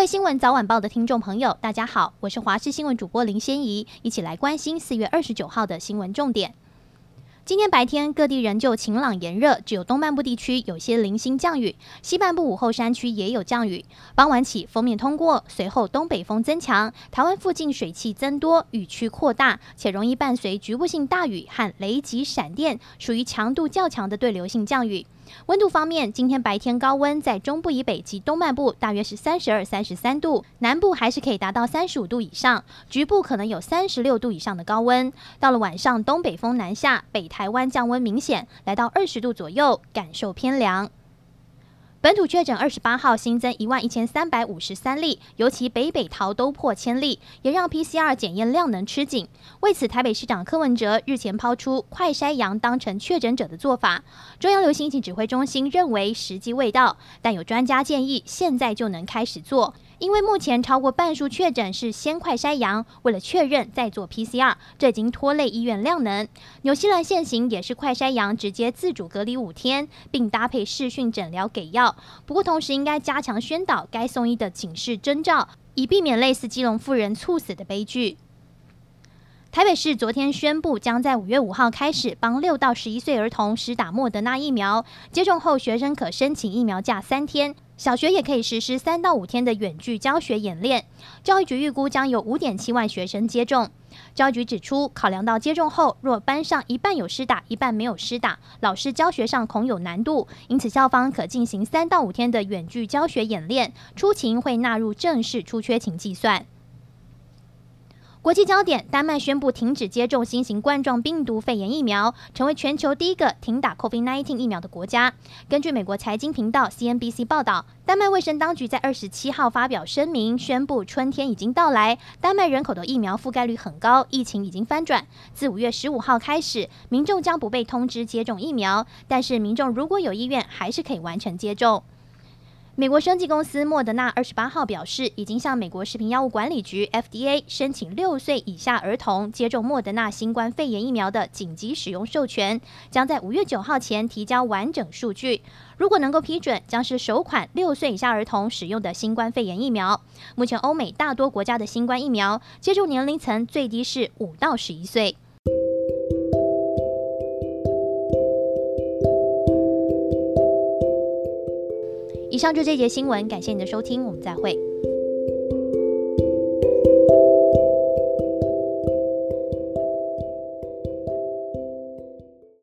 各位新闻早晚报的听众朋友，大家好，我是华视新闻主播林仙怡，一起来关心四月二十九号的新闻重点。今天白天各地仍旧晴朗炎热，只有东半部地区有些零星降雨，西半部午后山区也有降雨。傍晚起锋面通过，随后东北风增强，台湾附近水汽增多，雨区扩大，且容易伴随局部性大雨和雷击闪电，属于强度较强的对流性降雨。温度方面，今天白天高温在中部以北及东半部大约是三十二、三十三度，南部还是可以达到三十五度以上，局部可能有三十六度以上的高温。到了晚上，东北风南下，北台湾降温明显，来到二十度左右，感受偏凉。本土确诊二十八号新增一万一千三百五十三例，尤其北北桃都破千例，也让 PCR 检验量能吃紧。为此，台北市长柯文哲日前抛出快筛阳当成确诊者的做法。中央流行疫情指挥中心认为时机未到，但有专家建议现在就能开始做。因为目前超过半数确诊是先快筛阳，为了确认再做 PCR，这已经拖累医院量能。纽西兰现行也是快筛阳直接自主隔离五天，并搭配视讯诊疗给药。不过同时应该加强宣导该送医的警示征兆，以避免类似基隆妇人猝死的悲剧。台北市昨天宣布，将在五月五号开始帮六到十一岁儿童施打莫德纳疫苗，接种后学生可申请疫苗假三天，小学也可以实施三到五天的远距教学演练。教育局预估将有五点七万学生接种。教育局指出，考量到接种后若班上一半有施打，一半没有施打，老师教学上恐有难度，因此校方可进行三到五天的远距教学演练，出勤会纳入正式出缺勤计算。国际焦点：丹麦宣布停止接种新型冠状病毒肺炎疫苗，成为全球第一个停打 COVID-19 疫苗的国家。根据美国财经频道 CNBC 报道，丹麦卫生当局在二十七号发表声明，宣布春天已经到来，丹麦人口的疫苗覆盖率很高，疫情已经翻转。自五月十五号开始，民众将不被通知接种疫苗，但是民众如果有意愿，还是可以完成接种。美国生技公司莫德纳二十八号表示，已经向美国食品药物管理局 FDA 申请六岁以下儿童接种莫德纳新冠肺炎疫苗的紧急使用授权，将在五月九号前提交完整数据。如果能够批准，将是首款六岁以下儿童使用的新冠肺炎疫苗。目前，欧美大多国家的新冠疫苗接种年龄层最低是五到十一岁。以上就这节新闻，感谢你的收听，我们再会。